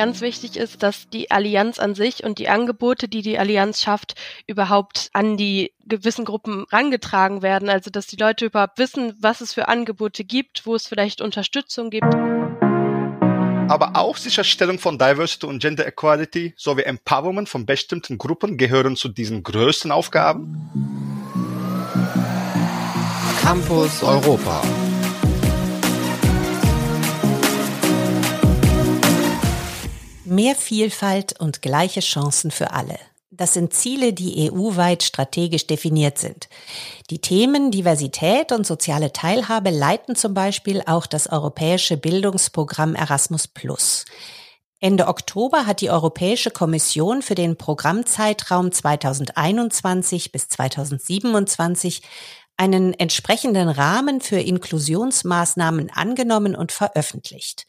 ganz wichtig ist, dass die Allianz an sich und die Angebote, die die Allianz schafft, überhaupt an die gewissen Gruppen rangetragen werden. Also dass die Leute überhaupt wissen, was es für Angebote gibt, wo es vielleicht Unterstützung gibt. Aber auch Sicherstellung von Diversity und Gender Equality sowie Empowerment von bestimmten Gruppen gehören zu diesen größten Aufgaben. Campus Europa. Mehr Vielfalt und gleiche Chancen für alle. Das sind Ziele, die EU-weit strategisch definiert sind. Die Themen Diversität und soziale Teilhabe leiten zum Beispiel auch das europäische Bildungsprogramm Erasmus Ende Oktober hat die Europäische Kommission für den Programmzeitraum 2021 bis 2027 einen entsprechenden Rahmen für Inklusionsmaßnahmen angenommen und veröffentlicht.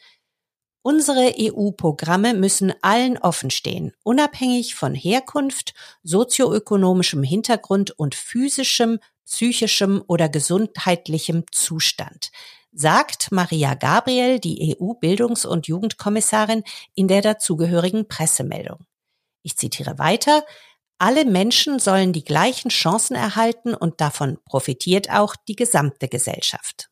Unsere EU-Programme müssen allen offenstehen, unabhängig von Herkunft, sozioökonomischem Hintergrund und physischem, psychischem oder gesundheitlichem Zustand, sagt Maria Gabriel, die EU-Bildungs- und Jugendkommissarin, in der dazugehörigen Pressemeldung. Ich zitiere weiter. Alle Menschen sollen die gleichen Chancen erhalten und davon profitiert auch die gesamte Gesellschaft.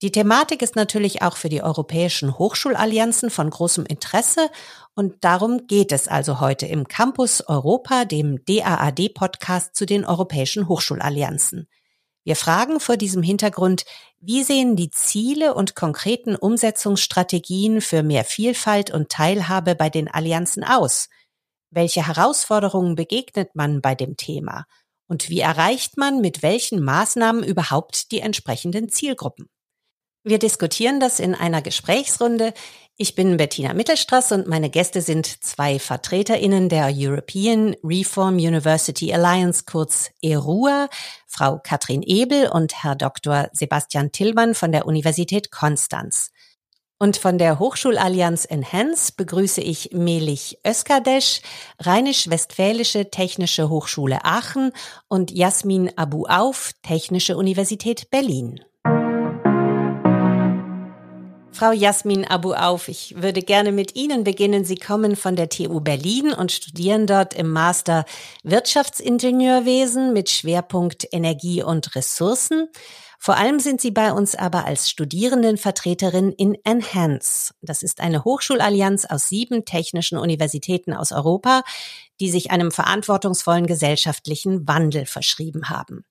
Die Thematik ist natürlich auch für die europäischen Hochschulallianzen von großem Interesse und darum geht es also heute im Campus Europa, dem DAAD-Podcast zu den europäischen Hochschulallianzen. Wir fragen vor diesem Hintergrund, wie sehen die Ziele und konkreten Umsetzungsstrategien für mehr Vielfalt und Teilhabe bei den Allianzen aus? Welche Herausforderungen begegnet man bei dem Thema? Und wie erreicht man mit welchen Maßnahmen überhaupt die entsprechenden Zielgruppen? Wir diskutieren das in einer Gesprächsrunde. Ich bin Bettina Mittelstraß und meine Gäste sind zwei VertreterInnen der European Reform University Alliance, kurz ERUA, Frau Katrin Ebel und Herr Dr. Sebastian Tillmann von der Universität Konstanz. Und von der Hochschulallianz Enhance begrüße ich Melich Öskadesch, Rheinisch-Westfälische Technische Hochschule Aachen und Jasmin Abu Auf, Technische Universität Berlin. Frau Jasmin Abu Auf, ich würde gerne mit Ihnen beginnen. Sie kommen von der TU Berlin und studieren dort im Master Wirtschaftsingenieurwesen mit Schwerpunkt Energie und Ressourcen. Vor allem sind Sie bei uns aber als Studierendenvertreterin in Enhance. Das ist eine Hochschulallianz aus sieben technischen Universitäten aus Europa, die sich einem verantwortungsvollen gesellschaftlichen Wandel verschrieben haben.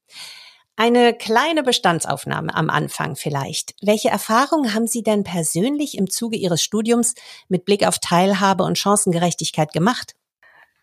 Eine kleine Bestandsaufnahme am Anfang vielleicht. Welche Erfahrungen haben Sie denn persönlich im Zuge Ihres Studiums mit Blick auf Teilhabe und Chancengerechtigkeit gemacht?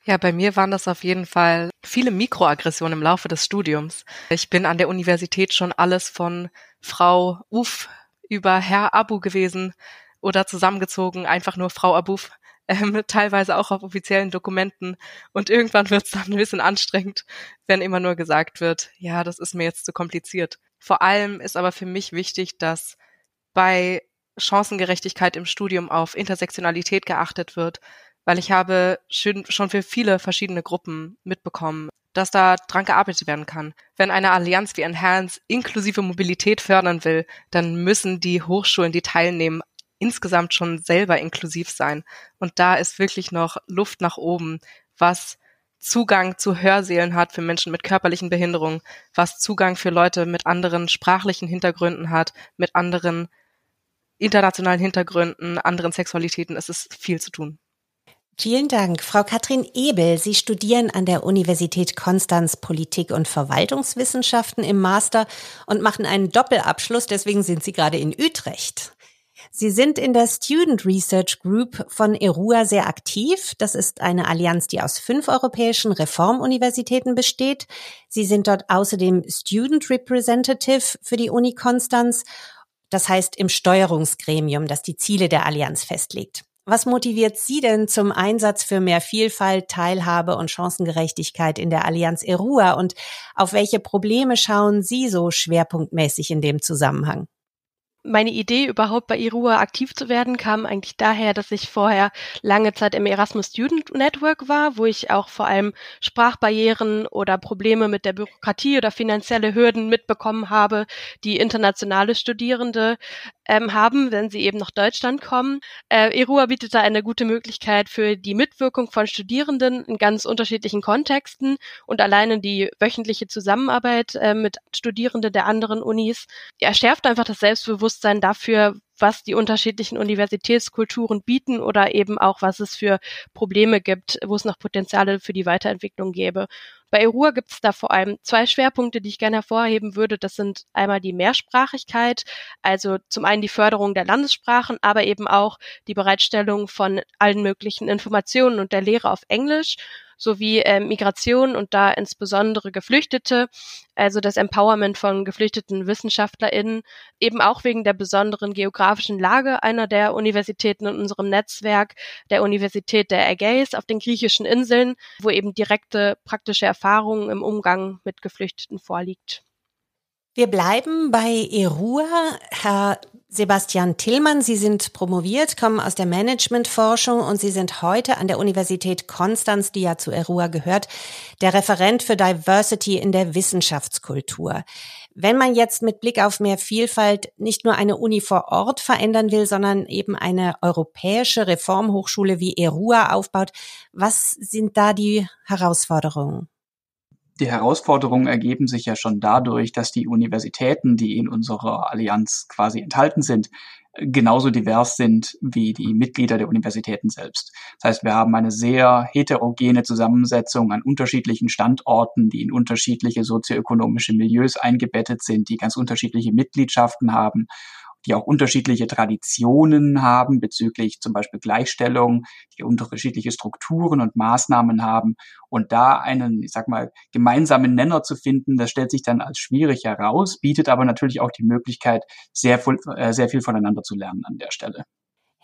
Ja, bei mir waren das auf jeden Fall viele Mikroaggressionen im Laufe des Studiums. Ich bin an der Universität schon alles von Frau Uff über Herr Abu gewesen oder zusammengezogen, einfach nur Frau Abuf ähm, teilweise auch auf offiziellen Dokumenten. Und irgendwann wird es dann ein bisschen anstrengend, wenn immer nur gesagt wird, ja, das ist mir jetzt zu kompliziert. Vor allem ist aber für mich wichtig, dass bei Chancengerechtigkeit im Studium auf Intersektionalität geachtet wird, weil ich habe schon für viele verschiedene Gruppen mitbekommen, dass da dran gearbeitet werden kann. Wenn eine Allianz wie Enhance inklusive Mobilität fördern will, dann müssen die Hochschulen, die teilnehmen, insgesamt schon selber inklusiv sein. Und da ist wirklich noch Luft nach oben, was Zugang zu Hörsälen hat für Menschen mit körperlichen Behinderungen, was Zugang für Leute mit anderen sprachlichen Hintergründen hat, mit anderen internationalen Hintergründen, anderen Sexualitäten. Es ist viel zu tun. Vielen Dank. Frau Katrin Ebel, Sie studieren an der Universität Konstanz Politik und Verwaltungswissenschaften im Master und machen einen Doppelabschluss, deswegen sind Sie gerade in Utrecht. Sie sind in der Student Research Group von ERUA sehr aktiv. Das ist eine Allianz, die aus fünf europäischen Reformuniversitäten besteht. Sie sind dort außerdem Student Representative für die Uni Konstanz. Das heißt im Steuerungsgremium, das die Ziele der Allianz festlegt. Was motiviert Sie denn zum Einsatz für mehr Vielfalt, Teilhabe und Chancengerechtigkeit in der Allianz ERUA und auf welche Probleme schauen Sie so schwerpunktmäßig in dem Zusammenhang? Meine Idee, überhaupt bei Irua aktiv zu werden, kam eigentlich daher, dass ich vorher lange Zeit im Erasmus Student Network war, wo ich auch vor allem Sprachbarrieren oder Probleme mit der Bürokratie oder finanzielle Hürden mitbekommen habe, die internationale Studierende ähm, haben, wenn sie eben nach Deutschland kommen. Äh, Irua bietet da eine gute Möglichkeit für die Mitwirkung von Studierenden in ganz unterschiedlichen Kontexten und alleine die wöchentliche Zusammenarbeit äh, mit Studierenden der anderen Unis erschärft einfach das Selbstbewusstsein dafür, was die unterschiedlichen Universitätskulturen bieten oder eben auch, was es für Probleme gibt, wo es noch Potenziale für die Weiterentwicklung gäbe. Bei ERUA gibt es da vor allem zwei Schwerpunkte, die ich gerne hervorheben würde. Das sind einmal die Mehrsprachigkeit, also zum einen die Förderung der Landessprachen, aber eben auch die Bereitstellung von allen möglichen Informationen und der Lehre auf Englisch sowie äh, Migration und da insbesondere Geflüchtete, also das Empowerment von geflüchteten WissenschaftlerInnen, eben auch wegen der besonderen geografischen Lage einer der Universitäten in unserem Netzwerk, der Universität der Ägäis auf den griechischen Inseln, wo eben direkte praktische Erfahrungen im Umgang mit Geflüchteten vorliegt. Wir bleiben bei ERUA. Herr Sebastian Tillmann, Sie sind promoviert, kommen aus der Managementforschung und Sie sind heute an der Universität Konstanz, die ja zu ERUA gehört, der Referent für Diversity in der Wissenschaftskultur. Wenn man jetzt mit Blick auf mehr Vielfalt nicht nur eine Uni vor Ort verändern will, sondern eben eine europäische Reformhochschule wie ERUA aufbaut, was sind da die Herausforderungen? Die Herausforderungen ergeben sich ja schon dadurch, dass die Universitäten, die in unserer Allianz quasi enthalten sind, genauso divers sind wie die Mitglieder der Universitäten selbst. Das heißt, wir haben eine sehr heterogene Zusammensetzung an unterschiedlichen Standorten, die in unterschiedliche sozioökonomische Milieus eingebettet sind, die ganz unterschiedliche Mitgliedschaften haben die auch unterschiedliche Traditionen haben bezüglich zum Beispiel Gleichstellung, die unterschiedliche Strukturen und Maßnahmen haben. Und da einen, ich sag mal, gemeinsamen Nenner zu finden, das stellt sich dann als schwierig heraus, bietet aber natürlich auch die Möglichkeit, sehr, äh, sehr viel voneinander zu lernen an der Stelle.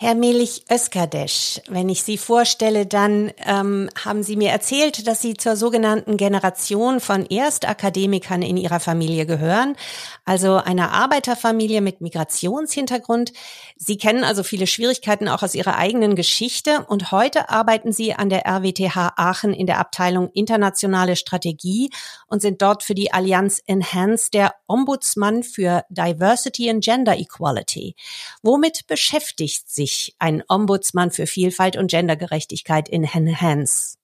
Herr Melich Özkadesch, wenn ich Sie vorstelle, dann ähm, haben Sie mir erzählt, dass Sie zur sogenannten Generation von Erstakademikern in Ihrer Familie gehören, also einer Arbeiterfamilie mit Migrationshintergrund. Sie kennen also viele Schwierigkeiten auch aus Ihrer eigenen Geschichte und heute arbeiten Sie an der RWTH Aachen in der Abteilung Internationale Strategie und sind dort für die Allianz Enhance der Ombudsmann für Diversity and Gender Equality. Womit beschäftigt sich sich ein Ombudsmann für Vielfalt und Gendergerechtigkeit in Enhance?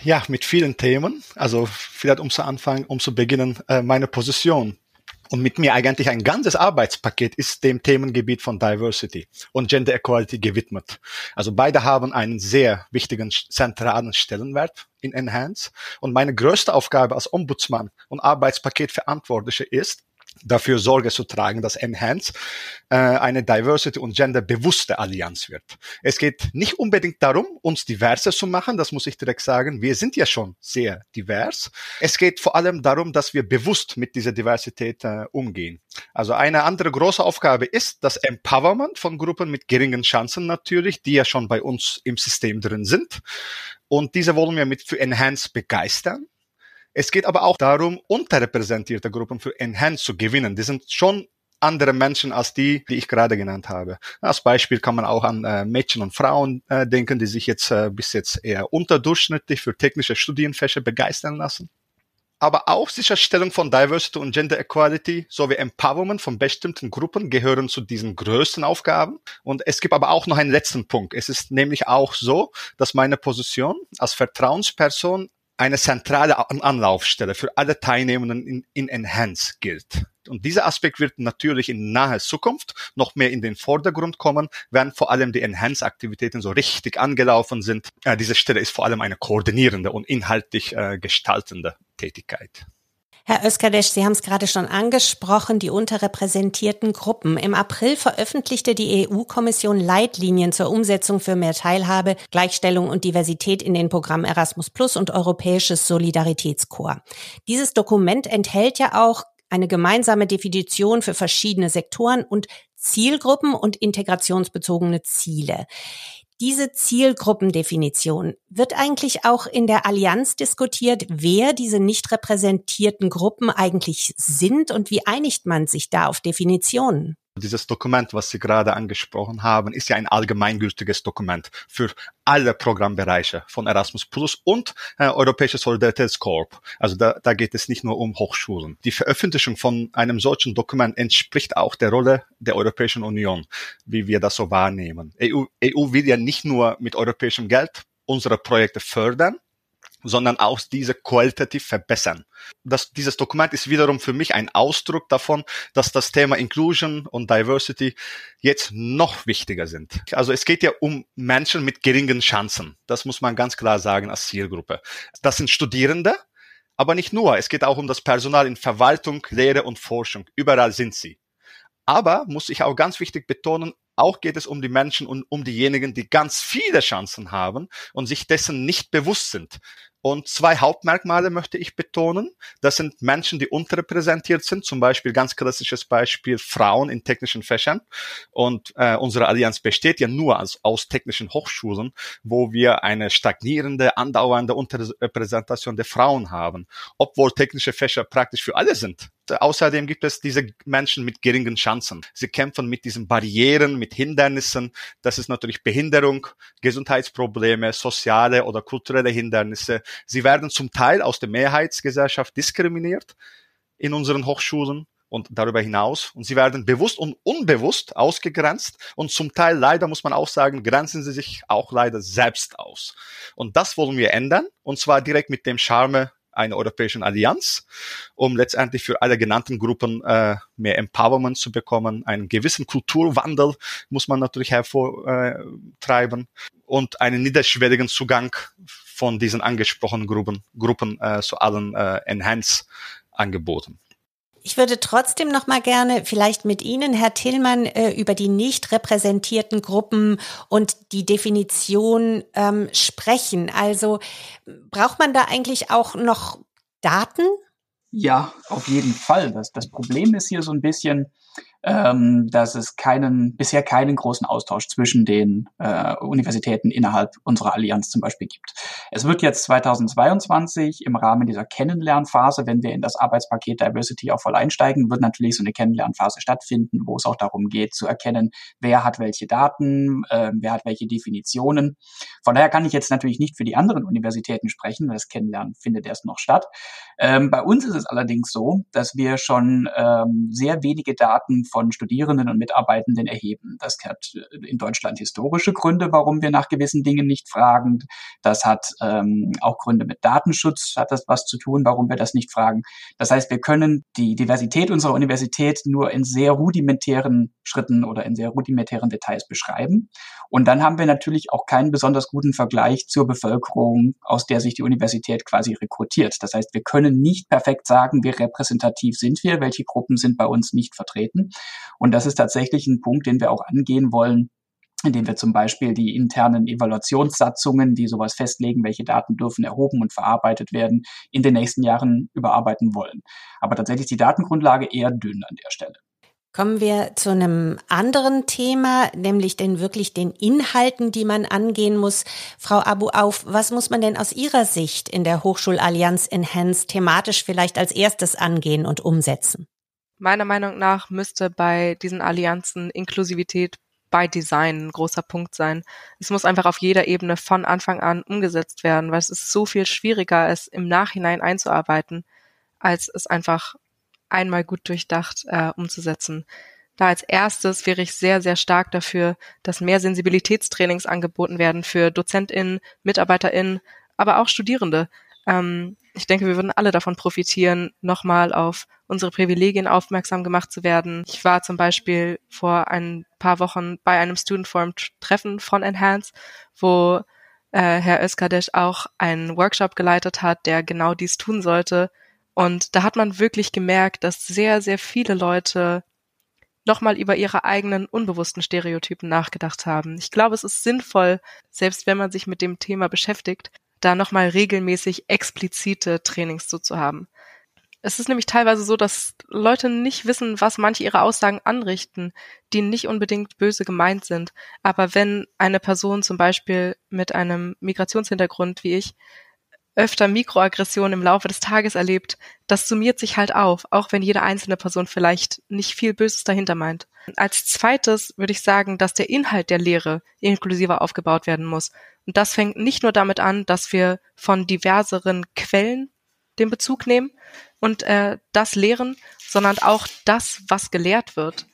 Ja, mit vielen Themen. Also vielleicht um zu anfangen, um zu beginnen, äh, meine Position. Und mit mir eigentlich ein ganzes Arbeitspaket ist dem Themengebiet von Diversity und Gender Equality gewidmet. Also beide haben einen sehr wichtigen zentralen Stellenwert in Enhance. Und meine größte Aufgabe als Ombudsmann und Arbeitspaketverantwortliche ist, dafür Sorge zu tragen, dass Enhance äh, eine Diversity und Gender bewusste Allianz wird. Es geht nicht unbedingt darum, uns diverser zu machen, das muss ich direkt sagen. Wir sind ja schon sehr divers. Es geht vor allem darum, dass wir bewusst mit dieser Diversität äh, umgehen. Also eine andere große Aufgabe ist das Empowerment von Gruppen mit geringen Chancen natürlich, die ja schon bei uns im System drin sind. Und diese wollen wir mit für Enhance begeistern. Es geht aber auch darum, unterrepräsentierte Gruppen für Enhance zu gewinnen. Die sind schon andere Menschen als die, die ich gerade genannt habe. Als Beispiel kann man auch an äh, Mädchen und Frauen äh, denken, die sich jetzt äh, bis jetzt eher unterdurchschnittlich für technische Studienfächer begeistern lassen. Aber auch Sicherstellung von Diversity und Gender Equality sowie Empowerment von bestimmten Gruppen gehören zu diesen größten Aufgaben. Und es gibt aber auch noch einen letzten Punkt. Es ist nämlich auch so, dass meine Position als Vertrauensperson eine zentrale Anlaufstelle für alle Teilnehmenden in, in Enhance gilt. Und dieser Aspekt wird natürlich in naher Zukunft noch mehr in den Vordergrund kommen, wenn vor allem die Enhance-Aktivitäten so richtig angelaufen sind. Äh, diese Stelle ist vor allem eine koordinierende und inhaltlich äh, gestaltende Tätigkeit. Herr Özkadesch, Sie haben es gerade schon angesprochen, die unterrepräsentierten Gruppen. Im April veröffentlichte die EU-Kommission Leitlinien zur Umsetzung für mehr Teilhabe, Gleichstellung und Diversität in den Programmen Erasmus Plus und Europäisches Solidaritätskorps. Dieses Dokument enthält ja auch eine gemeinsame Definition für verschiedene Sektoren und Zielgruppen und integrationsbezogene Ziele. Diese Zielgruppendefinition wird eigentlich auch in der Allianz diskutiert, wer diese nicht repräsentierten Gruppen eigentlich sind und wie einigt man sich da auf Definitionen? Dieses Dokument, was Sie gerade angesprochen haben, ist ja ein allgemeingültiges Dokument für alle Programmbereiche von Erasmus Plus und äh, Europäisches Solidaritätskorps. Also da, da geht es nicht nur um Hochschulen. Die Veröffentlichung von einem solchen Dokument entspricht auch der Rolle der Europäischen Union, wie wir das so wahrnehmen. EU, EU will ja nicht nur mit europäischem Geld unsere Projekte fördern, sondern auch diese qualitativ verbessern. Das, dieses Dokument ist wiederum für mich ein Ausdruck davon, dass das Thema Inclusion und Diversity jetzt noch wichtiger sind. Also es geht ja um Menschen mit geringen Chancen. Das muss man ganz klar sagen als Zielgruppe. Das sind Studierende, aber nicht nur. Es geht auch um das Personal in Verwaltung, Lehre und Forschung. Überall sind sie. Aber muss ich auch ganz wichtig betonen, auch geht es um die Menschen und um diejenigen, die ganz viele Chancen haben und sich dessen nicht bewusst sind. Und zwei Hauptmerkmale möchte ich betonen. Das sind Menschen, die unterrepräsentiert sind, zum Beispiel ganz klassisches Beispiel Frauen in technischen Fächern. Und äh, unsere Allianz besteht ja nur aus, aus technischen Hochschulen, wo wir eine stagnierende, andauernde Unterrepräsentation der Frauen haben, obwohl technische Fächer praktisch für alle sind. Außerdem gibt es diese Menschen mit geringen Chancen. Sie kämpfen mit diesen Barrieren, mit Hindernissen. Das ist natürlich Behinderung, Gesundheitsprobleme, soziale oder kulturelle Hindernisse. Sie werden zum Teil aus der Mehrheitsgesellschaft diskriminiert in unseren Hochschulen und darüber hinaus. Und sie werden bewusst und unbewusst ausgegrenzt. Und zum Teil leider muss man auch sagen, grenzen sie sich auch leider selbst aus. Und das wollen wir ändern. Und zwar direkt mit dem Charme einer europäischen Allianz, um letztendlich für alle genannten Gruppen äh, mehr Empowerment zu bekommen. Einen gewissen Kulturwandel muss man natürlich hervortreiben und einen niederschwelligen Zugang von diesen angesprochenen Gruppen, Gruppen äh, zu allen äh, Enhance-Angeboten. Ich würde trotzdem noch mal gerne vielleicht mit Ihnen, Herr Tillmann, äh, über die nicht repräsentierten Gruppen und die Definition ähm, sprechen. Also braucht man da eigentlich auch noch Daten? Ja, auf jeden Fall. Das, das Problem ist hier so ein bisschen, ähm, dass es keinen, bisher keinen großen Austausch zwischen den äh, Universitäten innerhalb unserer Allianz zum Beispiel gibt. Es wird jetzt 2022 im Rahmen dieser Kennenlernphase, wenn wir in das Arbeitspaket Diversity auch voll einsteigen, wird natürlich so eine Kennenlernphase stattfinden, wo es auch darum geht zu erkennen, wer hat welche Daten, äh, wer hat welche Definitionen. Von daher kann ich jetzt natürlich nicht für die anderen Universitäten sprechen, das Kennenlernen findet erst noch statt. Ähm, bei uns ist es allerdings so, dass wir schon ähm, sehr wenige Daten von Studierenden und Mitarbeitenden erheben. Das hat in Deutschland historische Gründe, warum wir nach gewissen Dingen nicht fragen. Das hat ähm, auch Gründe mit Datenschutz, hat das was zu tun, warum wir das nicht fragen. Das heißt, wir können die Diversität unserer Universität nur in sehr rudimentären Schritten oder in sehr rudimentären Details beschreiben. Und dann haben wir natürlich auch keinen besonders guten Vergleich zur Bevölkerung, aus der sich die Universität quasi rekrutiert. Das heißt, wir können nicht perfekt sagen, wie repräsentativ sind wir, welche Gruppen sind bei uns nicht vertreten. Und das ist tatsächlich ein Punkt, den wir auch angehen wollen, indem wir zum Beispiel die internen Evaluationssatzungen, die sowas festlegen, welche Daten dürfen erhoben und verarbeitet werden, in den nächsten Jahren überarbeiten wollen. Aber tatsächlich ist die Datengrundlage eher dünn an der Stelle. Kommen wir zu einem anderen Thema, nämlich den wirklich den Inhalten, die man angehen muss. Frau Abu Auf, was muss man denn aus Ihrer Sicht in der Hochschulallianz Enhance thematisch vielleicht als erstes angehen und umsetzen? Meiner Meinung nach müsste bei diesen Allianzen Inklusivität bei Design ein großer Punkt sein. Es muss einfach auf jeder Ebene von Anfang an umgesetzt werden, weil es ist so viel schwieriger, es im Nachhinein einzuarbeiten, als es einfach einmal gut durchdacht äh, umzusetzen. Da als erstes wäre ich sehr, sehr stark dafür, dass mehr Sensibilitätstrainings angeboten werden für DozentInnen, MitarbeiterInnen, aber auch Studierende. Ähm, ich denke, wir würden alle davon profitieren, nochmal auf unsere Privilegien aufmerksam gemacht zu werden. Ich war zum Beispiel vor ein paar Wochen bei einem Student Forum Treffen von Enhance, wo äh, Herr Özkadesh auch einen Workshop geleitet hat, der genau dies tun sollte. Und da hat man wirklich gemerkt, dass sehr, sehr viele Leute nochmal über ihre eigenen unbewussten Stereotypen nachgedacht haben. Ich glaube, es ist sinnvoll, selbst wenn man sich mit dem Thema beschäftigt, da nochmal regelmäßig explizite Trainings zu, zu haben. Es ist nämlich teilweise so, dass Leute nicht wissen, was manche ihre Aussagen anrichten, die nicht unbedingt böse gemeint sind. Aber wenn eine Person zum Beispiel mit einem Migrationshintergrund wie ich öfter Mikroaggressionen im Laufe des Tages erlebt, das summiert sich halt auf, auch wenn jede einzelne Person vielleicht nicht viel Böses dahinter meint. Als zweites würde ich sagen, dass der Inhalt der Lehre inklusiver aufgebaut werden muss. Und das fängt nicht nur damit an, dass wir von diverseren Quellen den Bezug nehmen und äh, das lehren, sondern auch das, was gelehrt wird,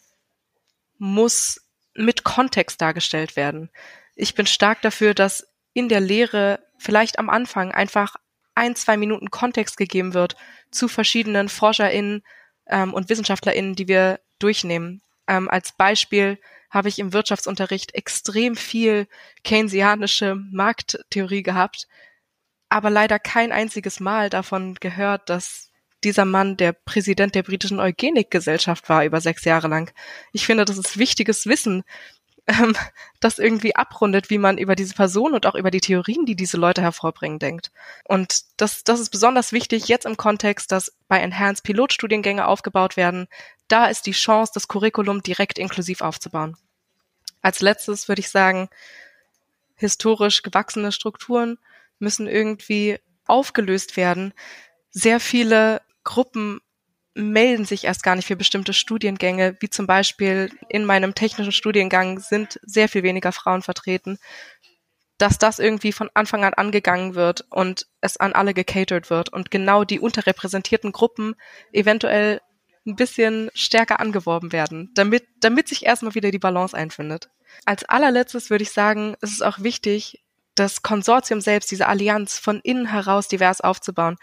muss mit Kontext dargestellt werden. Ich bin stark dafür, dass in der Lehre vielleicht am Anfang einfach ein, zwei Minuten Kontext gegeben wird zu verschiedenen ForscherInnen ähm, und WissenschaftlerInnen, die wir durchnehmen. Ähm, als Beispiel habe ich im Wirtschaftsunterricht extrem viel keynesianische Markttheorie gehabt, aber leider kein einziges Mal davon gehört, dass dieser Mann der Präsident der britischen Eugenikgesellschaft war über sechs Jahre lang. Ich finde, das ist wichtiges Wissen, ähm, das irgendwie abrundet, wie man über diese Person und auch über die Theorien, die diese Leute hervorbringen, denkt. Und das, das ist besonders wichtig jetzt im Kontext, dass bei Enhanced Pilotstudiengänge aufgebaut werden. Da ist die Chance, das Curriculum direkt inklusiv aufzubauen. Als letztes würde ich sagen, historisch gewachsene Strukturen müssen irgendwie aufgelöst werden. Sehr viele Gruppen melden sich erst gar nicht für bestimmte Studiengänge, wie zum Beispiel in meinem technischen Studiengang sind sehr viel weniger Frauen vertreten, dass das irgendwie von Anfang an angegangen wird und es an alle gecatert wird und genau die unterrepräsentierten Gruppen eventuell ein bisschen stärker angeworben werden, damit, damit sich erstmal wieder die Balance einfindet. Als allerletztes würde ich sagen, es ist auch wichtig, das Konsortium selbst, diese Allianz von innen heraus divers aufzubauen.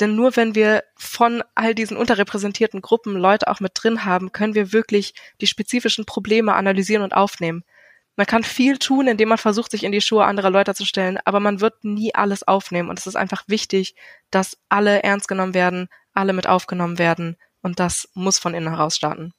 Denn nur wenn wir von all diesen unterrepräsentierten Gruppen Leute auch mit drin haben, können wir wirklich die spezifischen Probleme analysieren und aufnehmen. Man kann viel tun, indem man versucht, sich in die Schuhe anderer Leute zu stellen, aber man wird nie alles aufnehmen. Und es ist einfach wichtig, dass alle ernst genommen werden, alle mit aufgenommen werden. Und das muss von innen heraus starten.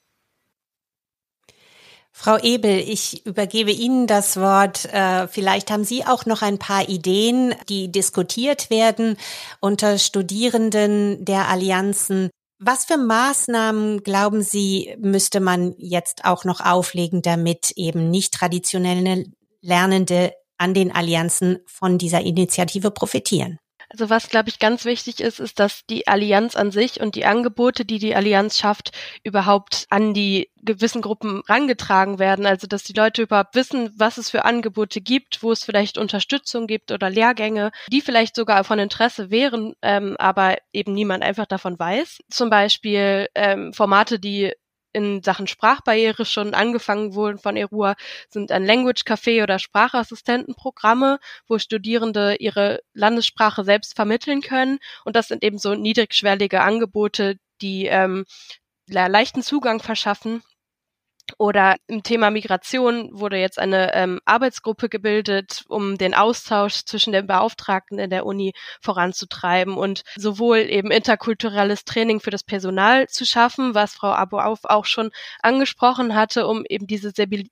Frau Ebel, ich übergebe Ihnen das Wort. Äh, vielleicht haben Sie auch noch ein paar Ideen, die diskutiert werden unter Studierenden der Allianzen. Was für Maßnahmen, glauben Sie, müsste man jetzt auch noch auflegen, damit eben nicht traditionelle Lernende an den Allianzen von dieser Initiative profitieren? Also was, glaube ich, ganz wichtig ist, ist, dass die Allianz an sich und die Angebote, die die Allianz schafft, überhaupt an die gewissen Gruppen rangetragen werden. Also dass die Leute überhaupt wissen, was es für Angebote gibt, wo es vielleicht Unterstützung gibt oder Lehrgänge, die vielleicht sogar von Interesse wären, ähm, aber eben niemand einfach davon weiß. Zum Beispiel ähm, Formate, die in Sachen Sprachbarriere schon angefangen wurden von ERUA, sind ein Language Café oder Sprachassistentenprogramme, wo Studierende ihre Landessprache selbst vermitteln können. Und das sind eben so niedrigschwellige Angebote, die ähm, leichten Zugang verschaffen oder im Thema Migration wurde jetzt eine ähm, Arbeitsgruppe gebildet, um den Austausch zwischen den Beauftragten in der Uni voranzutreiben und sowohl eben interkulturelles Training für das Personal zu schaffen, was Frau Aboauf auch schon angesprochen hatte, um eben diese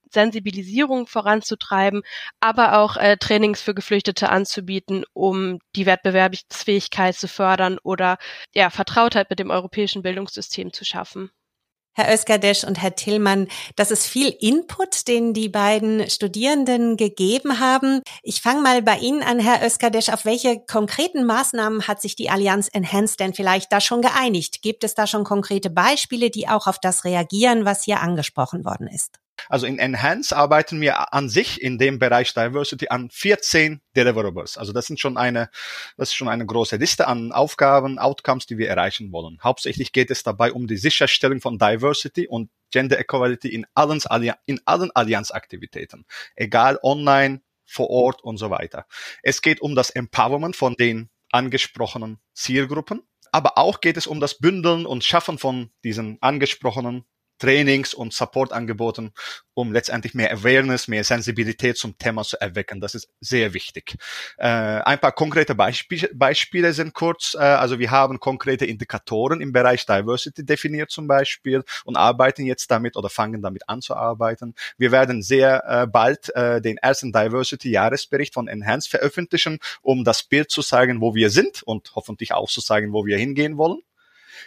Sensibilisierung voranzutreiben, aber auch äh, Trainings für Geflüchtete anzubieten, um die Wettbewerbsfähigkeit zu fördern oder ja, Vertrautheit mit dem europäischen Bildungssystem zu schaffen. Herr Özkadesch und Herr Tillmann, das ist viel Input, den die beiden Studierenden gegeben haben. Ich fange mal bei Ihnen an, Herr Özkadesch. Auf welche konkreten Maßnahmen hat sich die Allianz Enhanced denn vielleicht da schon geeinigt? Gibt es da schon konkrete Beispiele, die auch auf das reagieren, was hier angesprochen worden ist? Also in Enhance arbeiten wir an sich in dem Bereich Diversity an 14 Deliverables. Also das sind schon eine, das ist schon eine große Liste an Aufgaben, Outcomes, die wir erreichen wollen. Hauptsächlich geht es dabei um die Sicherstellung von Diversity und Gender Equality in allen, in allen Allianzaktivitäten. Egal online, vor Ort und so weiter. Es geht um das Empowerment von den angesprochenen Zielgruppen. Aber auch geht es um das Bündeln und Schaffen von diesen angesprochenen Trainings und Support angeboten, um letztendlich mehr Awareness, mehr Sensibilität zum Thema zu erwecken. Das ist sehr wichtig. Äh, ein paar konkrete Beispiele, Beispiele sind kurz. Äh, also wir haben konkrete Indikatoren im Bereich Diversity definiert zum Beispiel und arbeiten jetzt damit oder fangen damit an zu arbeiten. Wir werden sehr äh, bald äh, den ersten Diversity-Jahresbericht von Enhance veröffentlichen, um das Bild zu zeigen, wo wir sind und hoffentlich auch zu zeigen, wo wir hingehen wollen.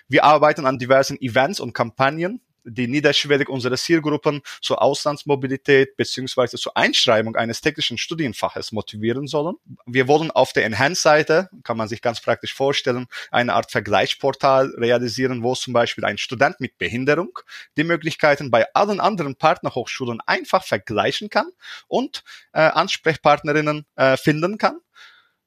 Wir arbeiten an diversen Events und Kampagnen, die niederschwellig unsere Zielgruppen zur Auslandsmobilität beziehungsweise zur Einschreibung eines technischen Studienfaches motivieren sollen. Wir wollen auf der Enhance-Seite, kann man sich ganz praktisch vorstellen, eine Art Vergleichsportal realisieren, wo zum Beispiel ein Student mit Behinderung die Möglichkeiten bei allen anderen Partnerhochschulen einfach vergleichen kann und äh, Ansprechpartnerinnen äh, finden kann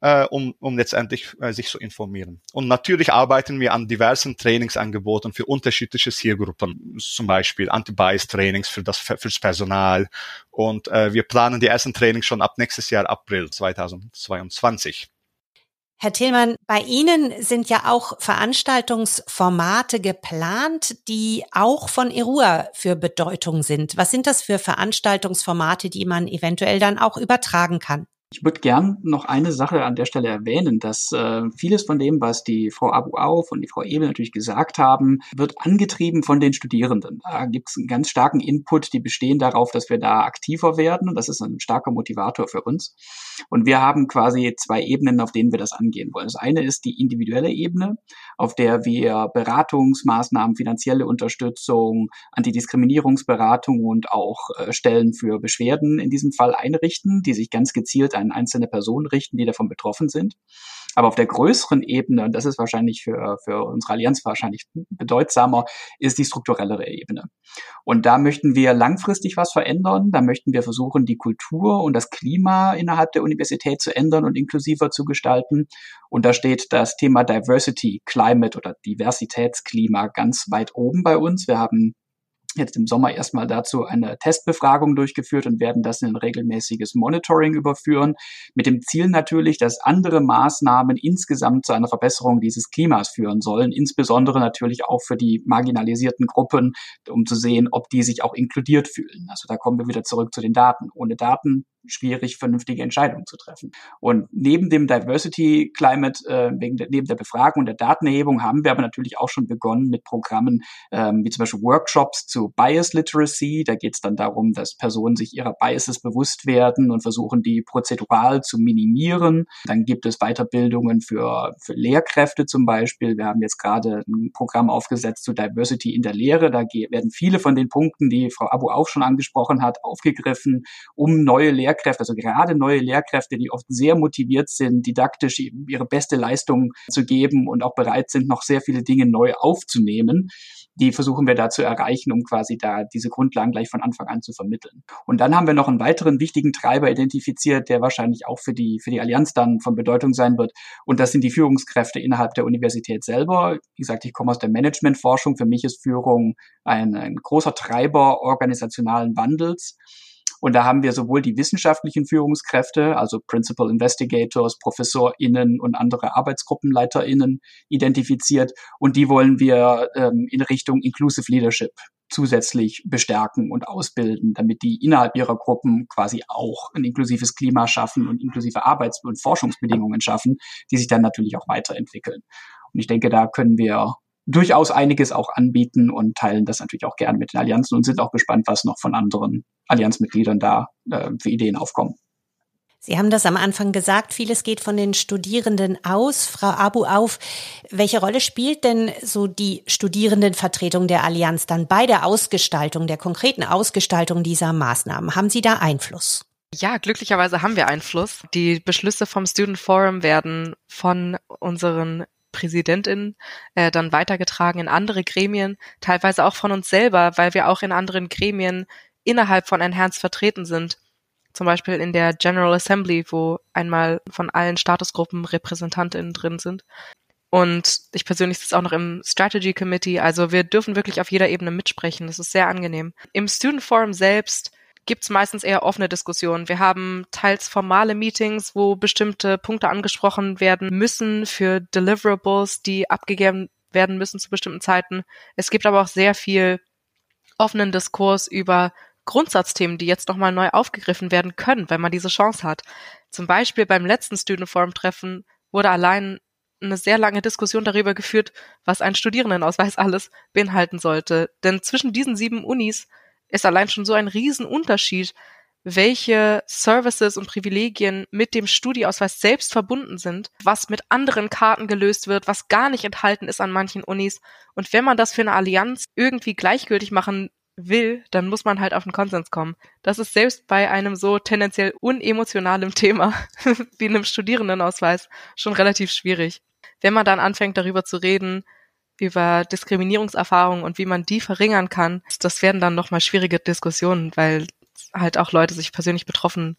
äh, um, um letztendlich äh, sich zu informieren. Und natürlich arbeiten wir an diversen Trainingsangeboten für unterschiedliche Zielgruppen, zum Beispiel Anti-Bias-Trainings für das, fürs Personal. Und äh, wir planen die ersten Trainings schon ab nächstes Jahr April 2022. Herr Tillmann, bei Ihnen sind ja auch Veranstaltungsformate geplant, die auch von ERUA für Bedeutung sind. Was sind das für Veranstaltungsformate, die man eventuell dann auch übertragen kann? Ich würde gern noch eine Sache an der Stelle erwähnen, dass äh, vieles von dem, was die Frau Abu Auf und die Frau Ebel natürlich gesagt haben, wird angetrieben von den Studierenden. Da gibt es einen ganz starken Input, die bestehen darauf, dass wir da aktiver werden und das ist ein starker Motivator für uns. Und wir haben quasi zwei Ebenen, auf denen wir das angehen wollen. Das eine ist die individuelle Ebene, auf der wir Beratungsmaßnahmen, finanzielle Unterstützung, Antidiskriminierungsberatung und auch äh, Stellen für Beschwerden in diesem Fall einrichten, die sich ganz gezielt an einzelne Personen richten, die davon betroffen sind. Aber auf der größeren Ebene, und das ist wahrscheinlich für, für unsere Allianz wahrscheinlich bedeutsamer, ist die strukturellere Ebene. Und da möchten wir langfristig was verändern. Da möchten wir versuchen, die Kultur und das Klima innerhalb der Universität zu ändern und inklusiver zu gestalten. Und da steht das Thema Diversity, Climate oder Diversitätsklima ganz weit oben bei uns. Wir haben jetzt im Sommer erstmal dazu eine Testbefragung durchgeführt und werden das in ein regelmäßiges Monitoring überführen, mit dem Ziel natürlich, dass andere Maßnahmen insgesamt zu einer Verbesserung dieses Klimas führen sollen, insbesondere natürlich auch für die marginalisierten Gruppen, um zu sehen, ob die sich auch inkludiert fühlen. Also da kommen wir wieder zurück zu den Daten. Ohne Daten schwierig, vernünftige Entscheidungen zu treffen. Und neben dem Diversity Climate, äh, wegen der, neben der Befragung und der Datenerhebung haben wir aber natürlich auch schon begonnen mit Programmen ähm, wie zum Beispiel Workshops zu Bias Literacy. Da geht es dann darum, dass Personen sich ihrer Biases bewusst werden und versuchen, die prozedural zu minimieren. Dann gibt es Weiterbildungen für, für Lehrkräfte zum Beispiel. Wir haben jetzt gerade ein Programm aufgesetzt zu Diversity in der Lehre. Da werden viele von den Punkten, die Frau Abu auch schon angesprochen hat, aufgegriffen, um neue Lehrkräfte, also gerade neue Lehrkräfte, die oft sehr motiviert sind, didaktisch ihre beste Leistung zu geben und auch bereit sind, noch sehr viele Dinge neu aufzunehmen, die versuchen wir da zu erreichen, um quasi da diese Grundlagen gleich von Anfang an zu vermittellen. Und dann haben wir noch einen weiteren wichtigen Treiber identifiziert, der wahrscheinlich auch für die, für die Allianz dann von Bedeutung sein wird. Und das sind die Führungskräfte innerhalb der Universität selber. Wie gesagt, ich komme aus der Managementforschung. Für mich ist Führung ein, ein großer Treiber organisationalen Wandels. Und da haben wir sowohl die wissenschaftlichen Führungskräfte, also Principal Investigators, ProfessorInnen und andere ArbeitsgruppenleiterInnen identifiziert. Und die wollen wir ähm, in Richtung Inclusive Leadership zusätzlich bestärken und ausbilden, damit die innerhalb ihrer Gruppen quasi auch ein inklusives Klima schaffen und inklusive Arbeits- und Forschungsbedingungen schaffen, die sich dann natürlich auch weiterentwickeln. Und ich denke, da können wir durchaus einiges auch anbieten und teilen das natürlich auch gern mit den Allianzen und sind auch gespannt, was noch von anderen Allianzmitgliedern da äh, für Ideen aufkommen. Sie haben das am Anfang gesagt, vieles geht von den Studierenden aus. Frau Abu auf, welche Rolle spielt denn so die Studierendenvertretung der Allianz dann bei der Ausgestaltung, der konkreten Ausgestaltung dieser Maßnahmen? Haben Sie da Einfluss? Ja, glücklicherweise haben wir Einfluss. Die Beschlüsse vom Student Forum werden von unseren Präsidentin äh, dann weitergetragen in andere Gremien, teilweise auch von uns selber, weil wir auch in anderen Gremien innerhalb von Enhanced vertreten sind. Zum Beispiel in der General Assembly, wo einmal von allen Statusgruppen Repräsentantinnen drin sind. Und ich persönlich sitze auch noch im Strategy Committee. Also wir dürfen wirklich auf jeder Ebene mitsprechen. Das ist sehr angenehm. Im Student Forum selbst gibt es meistens eher offene Diskussionen. Wir haben teils formale Meetings, wo bestimmte Punkte angesprochen werden müssen für Deliverables, die abgegeben werden müssen zu bestimmten Zeiten. Es gibt aber auch sehr viel offenen Diskurs über Grundsatzthemen, die jetzt nochmal neu aufgegriffen werden können, wenn man diese Chance hat. Zum Beispiel beim letzten Student Forum Treffen wurde allein eine sehr lange Diskussion darüber geführt, was ein Studierendenausweis alles beinhalten sollte. Denn zwischen diesen sieben Unis ist allein schon so ein Riesenunterschied, welche Services und Privilegien mit dem Studieausweis selbst verbunden sind, was mit anderen Karten gelöst wird, was gar nicht enthalten ist an manchen Unis. Und wenn man das für eine Allianz irgendwie gleichgültig machen will, dann muss man halt auf einen Konsens kommen. Das ist selbst bei einem so tendenziell unemotionalen Thema wie einem Studierendenausweis schon relativ schwierig. Wenn man dann anfängt darüber zu reden, über Diskriminierungserfahrungen und wie man die verringern kann, das werden dann nochmal schwierige Diskussionen, weil halt auch Leute sich persönlich betroffen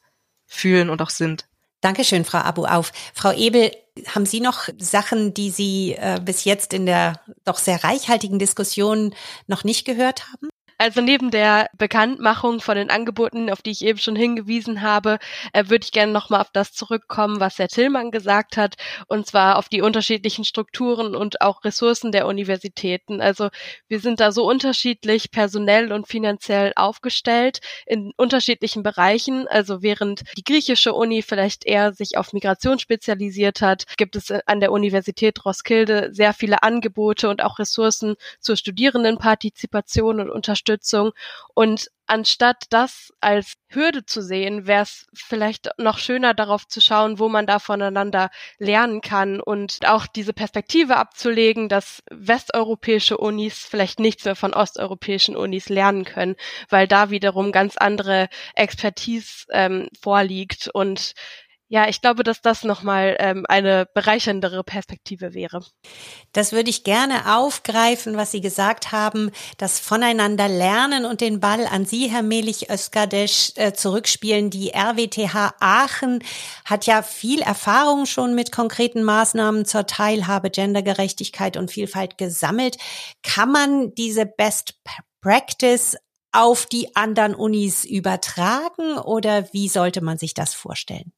fühlen und auch sind. Dankeschön, Frau Abu auf. Frau Ebel, haben Sie noch Sachen, die Sie äh, bis jetzt in der doch sehr reichhaltigen Diskussion noch nicht gehört haben? Also neben der Bekanntmachung von den Angeboten, auf die ich eben schon hingewiesen habe, äh, würde ich gerne nochmal auf das zurückkommen, was Herr Tillmann gesagt hat, und zwar auf die unterschiedlichen Strukturen und auch Ressourcen der Universitäten. Also wir sind da so unterschiedlich personell und finanziell aufgestellt in unterschiedlichen Bereichen. Also während die griechische Uni vielleicht eher sich auf Migration spezialisiert hat, gibt es an der Universität Roskilde sehr viele Angebote und auch Ressourcen zur Studierendenpartizipation und Unterstützung Unterstützung. Und anstatt das als Hürde zu sehen, wäre es vielleicht noch schöner darauf zu schauen, wo man da voneinander lernen kann und auch diese Perspektive abzulegen, dass westeuropäische Unis vielleicht nichts mehr von osteuropäischen Unis lernen können, weil da wiederum ganz andere Expertise ähm, vorliegt und ja, ich glaube, dass das nochmal ähm, eine bereicherndere Perspektive wäre. Das würde ich gerne aufgreifen, was Sie gesagt haben, das Voneinander lernen und den Ball an Sie, Herr Melich-Özkadesch, äh, zurückspielen. Die RWTH Aachen hat ja viel Erfahrung schon mit konkreten Maßnahmen zur Teilhabe, Gendergerechtigkeit und Vielfalt gesammelt. Kann man diese Best Practice auf die anderen Unis übertragen oder wie sollte man sich das vorstellen?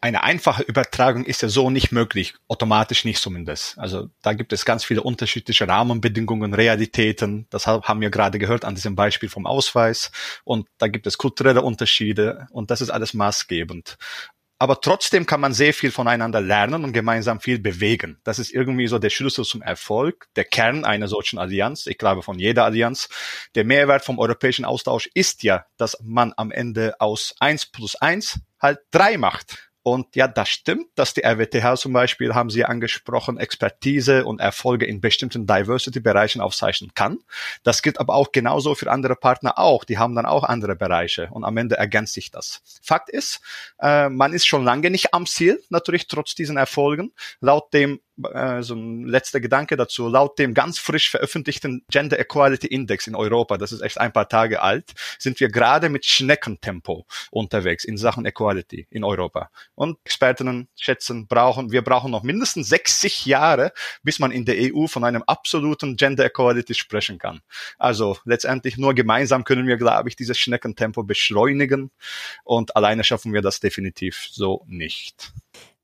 Eine einfache Übertragung ist ja so nicht möglich, automatisch nicht zumindest. Also da gibt es ganz viele unterschiedliche Rahmenbedingungen, Realitäten. Das haben wir gerade gehört an diesem Beispiel vom Ausweis. Und da gibt es kulturelle Unterschiede und das ist alles maßgebend. Aber trotzdem kann man sehr viel voneinander lernen und gemeinsam viel bewegen. Das ist irgendwie so der Schlüssel zum Erfolg, der Kern einer solchen Allianz. Ich glaube von jeder Allianz. Der Mehrwert vom europäischen Austausch ist ja, dass man am Ende aus eins plus eins halt drei macht. Und ja, das stimmt, dass die RWTH zum Beispiel, haben Sie angesprochen, Expertise und Erfolge in bestimmten Diversity-Bereichen aufzeichnen kann. Das gilt aber auch genauso für andere Partner auch. Die haben dann auch andere Bereiche und am Ende ergänzt sich das. Fakt ist, äh, man ist schon lange nicht am Ziel, natürlich trotz diesen Erfolgen. Laut dem äh, so ein letzter Gedanke dazu. Laut dem ganz frisch veröffentlichten Gender Equality Index in Europa, das ist echt ein paar Tage alt, sind wir gerade mit Schneckentempo unterwegs in Sachen Equality in Europa. Und Expertinnen schätzen, brauchen, wir brauchen noch mindestens 60 Jahre, bis man in der EU von einem absoluten Gender Equality sprechen kann. Also letztendlich nur gemeinsam können wir, glaube ich, dieses Schneckentempo beschleunigen und alleine schaffen wir das definitiv so nicht.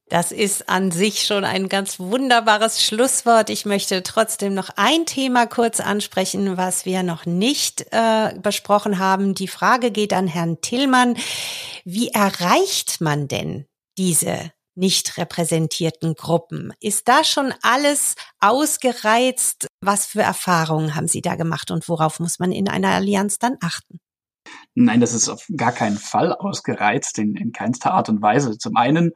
Das ist an sich schon ein ganz wunderbares Schlusswort. Ich möchte trotzdem noch ein Thema kurz ansprechen, was wir noch nicht äh, besprochen haben. Die Frage geht an Herrn Tillmann. Wie erreicht man denn diese nicht repräsentierten Gruppen? Ist da schon alles ausgereizt? Was für Erfahrungen haben Sie da gemacht und worauf muss man in einer Allianz dann achten? Nein, das ist auf gar keinen Fall ausgereizt, in, in keinster Art und Weise. Zum einen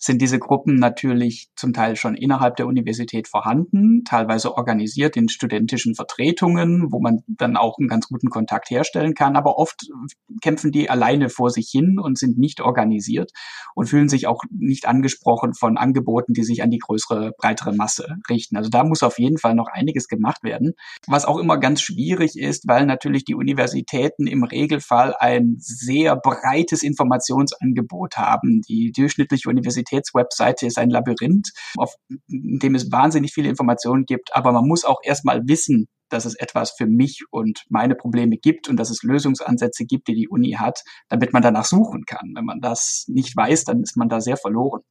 sind diese Gruppen natürlich zum Teil schon innerhalb der Universität vorhanden, teilweise organisiert in studentischen Vertretungen, wo man dann auch einen ganz guten Kontakt herstellen kann. Aber oft kämpfen die alleine vor sich hin und sind nicht organisiert und fühlen sich auch nicht angesprochen von Angeboten, die sich an die größere, breitere Masse richten. Also da muss auf jeden Fall noch einiges gemacht werden. Was auch immer ganz schwierig ist, weil natürlich die Universitäten im Regelfall ein sehr breites Informationsangebot haben. Die durchschnittliche Universität Universitätswebseite ist ein Labyrinth, auf dem es wahnsinnig viele Informationen gibt, aber man muss auch erstmal wissen, dass es etwas für mich und meine Probleme gibt und dass es Lösungsansätze gibt, die die Uni hat, damit man danach suchen kann. Wenn man das nicht weiß, dann ist man da sehr verloren.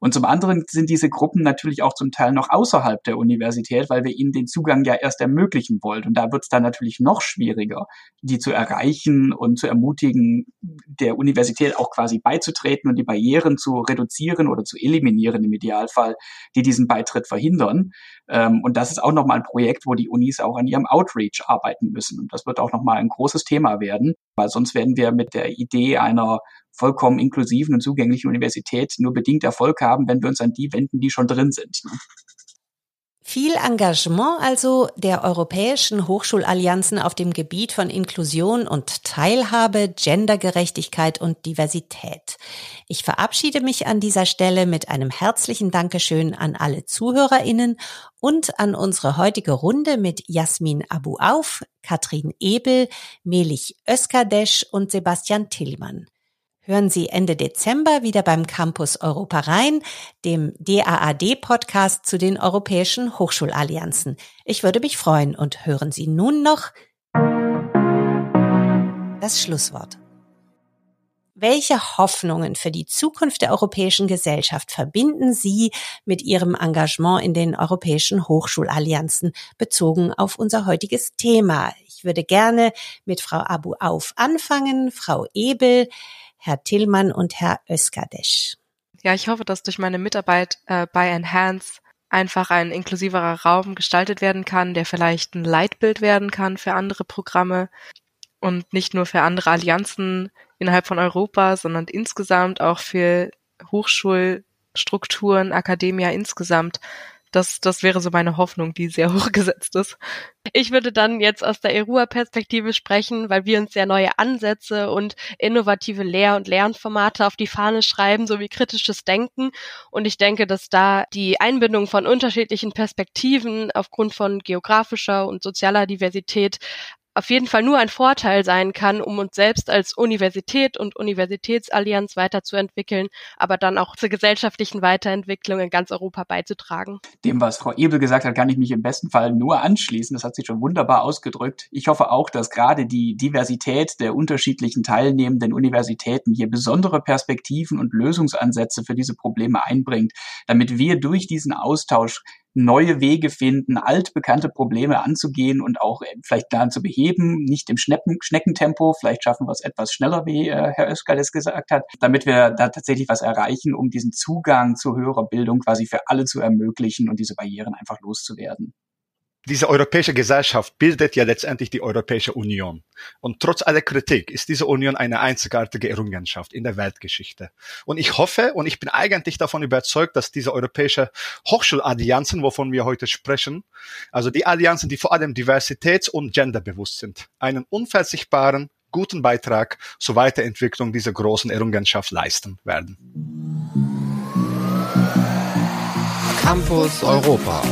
Und zum anderen sind diese Gruppen natürlich auch zum Teil noch außerhalb der Universität, weil wir ihnen den Zugang ja erst ermöglichen wollen. Und da wird es dann natürlich noch schwieriger, die zu erreichen und zu ermutigen, der Universität auch quasi beizutreten und die Barrieren zu reduzieren oder zu eliminieren im Idealfall, die diesen Beitritt verhindern. Ähm, und das ist auch nochmal ein Projekt, wo die Unis auch an ihrem Outreach arbeiten müssen. Und das wird auch nochmal ein großes Thema werden. weil sonst werden wir mit der Idee einer vollkommen inklusiven und zugänglichen Universität nur bedingt Erfolg haben, wenn wir uns an die wenden, die schon drin sind. Viel Engagement also der europäischen Hochschulallianzen auf dem Gebiet von Inklusion und Teilhabe, Gendergerechtigkeit und Diversität. Ich verabschiede mich an dieser Stelle mit einem herzlichen Dankeschön an alle Zuhörerinnen und an unsere heutige Runde mit Jasmin Abu Auf, Katrin Ebel, Melich Özkadesch und Sebastian Tillmann. Hören Sie Ende Dezember wieder beim Campus Europa rein, dem DAAD-Podcast zu den europäischen Hochschulallianzen. Ich würde mich freuen und hören Sie nun noch das Schlusswort. Welche Hoffnungen für die Zukunft der europäischen Gesellschaft verbinden Sie mit Ihrem Engagement in den europäischen Hochschulallianzen bezogen auf unser heutiges Thema? Ich würde gerne mit Frau Abu Auf anfangen, Frau Ebel. Herr Tillmann und Herr Özkadesch. Ja, ich hoffe, dass durch meine Mitarbeit äh, bei Enhance einfach ein inklusiverer Raum gestaltet werden kann, der vielleicht ein Leitbild werden kann für andere Programme und nicht nur für andere Allianzen innerhalb von Europa, sondern insgesamt auch für Hochschulstrukturen, Akademia insgesamt das, das wäre so meine Hoffnung, die sehr hoch gesetzt ist. Ich würde dann jetzt aus der ERUA-Perspektive sprechen, weil wir uns sehr neue Ansätze und innovative Lehr- und Lernformate auf die Fahne schreiben, sowie kritisches Denken. Und ich denke, dass da die Einbindung von unterschiedlichen Perspektiven aufgrund von geografischer und sozialer Diversität auf jeden Fall nur ein Vorteil sein kann, um uns selbst als Universität und Universitätsallianz weiterzuentwickeln, aber dann auch zur gesellschaftlichen Weiterentwicklung in ganz Europa beizutragen. Dem, was Frau Ebel gesagt hat, kann ich mich im besten Fall nur anschließen. Das hat sie schon wunderbar ausgedrückt. Ich hoffe auch, dass gerade die Diversität der unterschiedlichen teilnehmenden Universitäten hier besondere Perspektiven und Lösungsansätze für diese Probleme einbringt, damit wir durch diesen Austausch neue Wege finden, altbekannte Probleme anzugehen und auch äh, vielleicht daran zu beheben, nicht im Schnecken Schneckentempo, vielleicht schaffen wir es etwas schneller, wie äh, Herr Özgal es gesagt hat, damit wir da tatsächlich was erreichen, um diesen Zugang zu höherer Bildung quasi für alle zu ermöglichen und diese Barrieren einfach loszuwerden diese europäische Gesellschaft bildet ja letztendlich die Europäische Union. Und trotz aller Kritik ist diese Union eine einzigartige Errungenschaft in der Weltgeschichte. Und ich hoffe und ich bin eigentlich davon überzeugt, dass diese europäische Hochschulallianzen, wovon wir heute sprechen, also die Allianzen, die vor allem diversitäts- und genderbewusst sind, einen unverzichtbaren, guten Beitrag zur Weiterentwicklung dieser großen Errungenschaft leisten werden. Campus Europa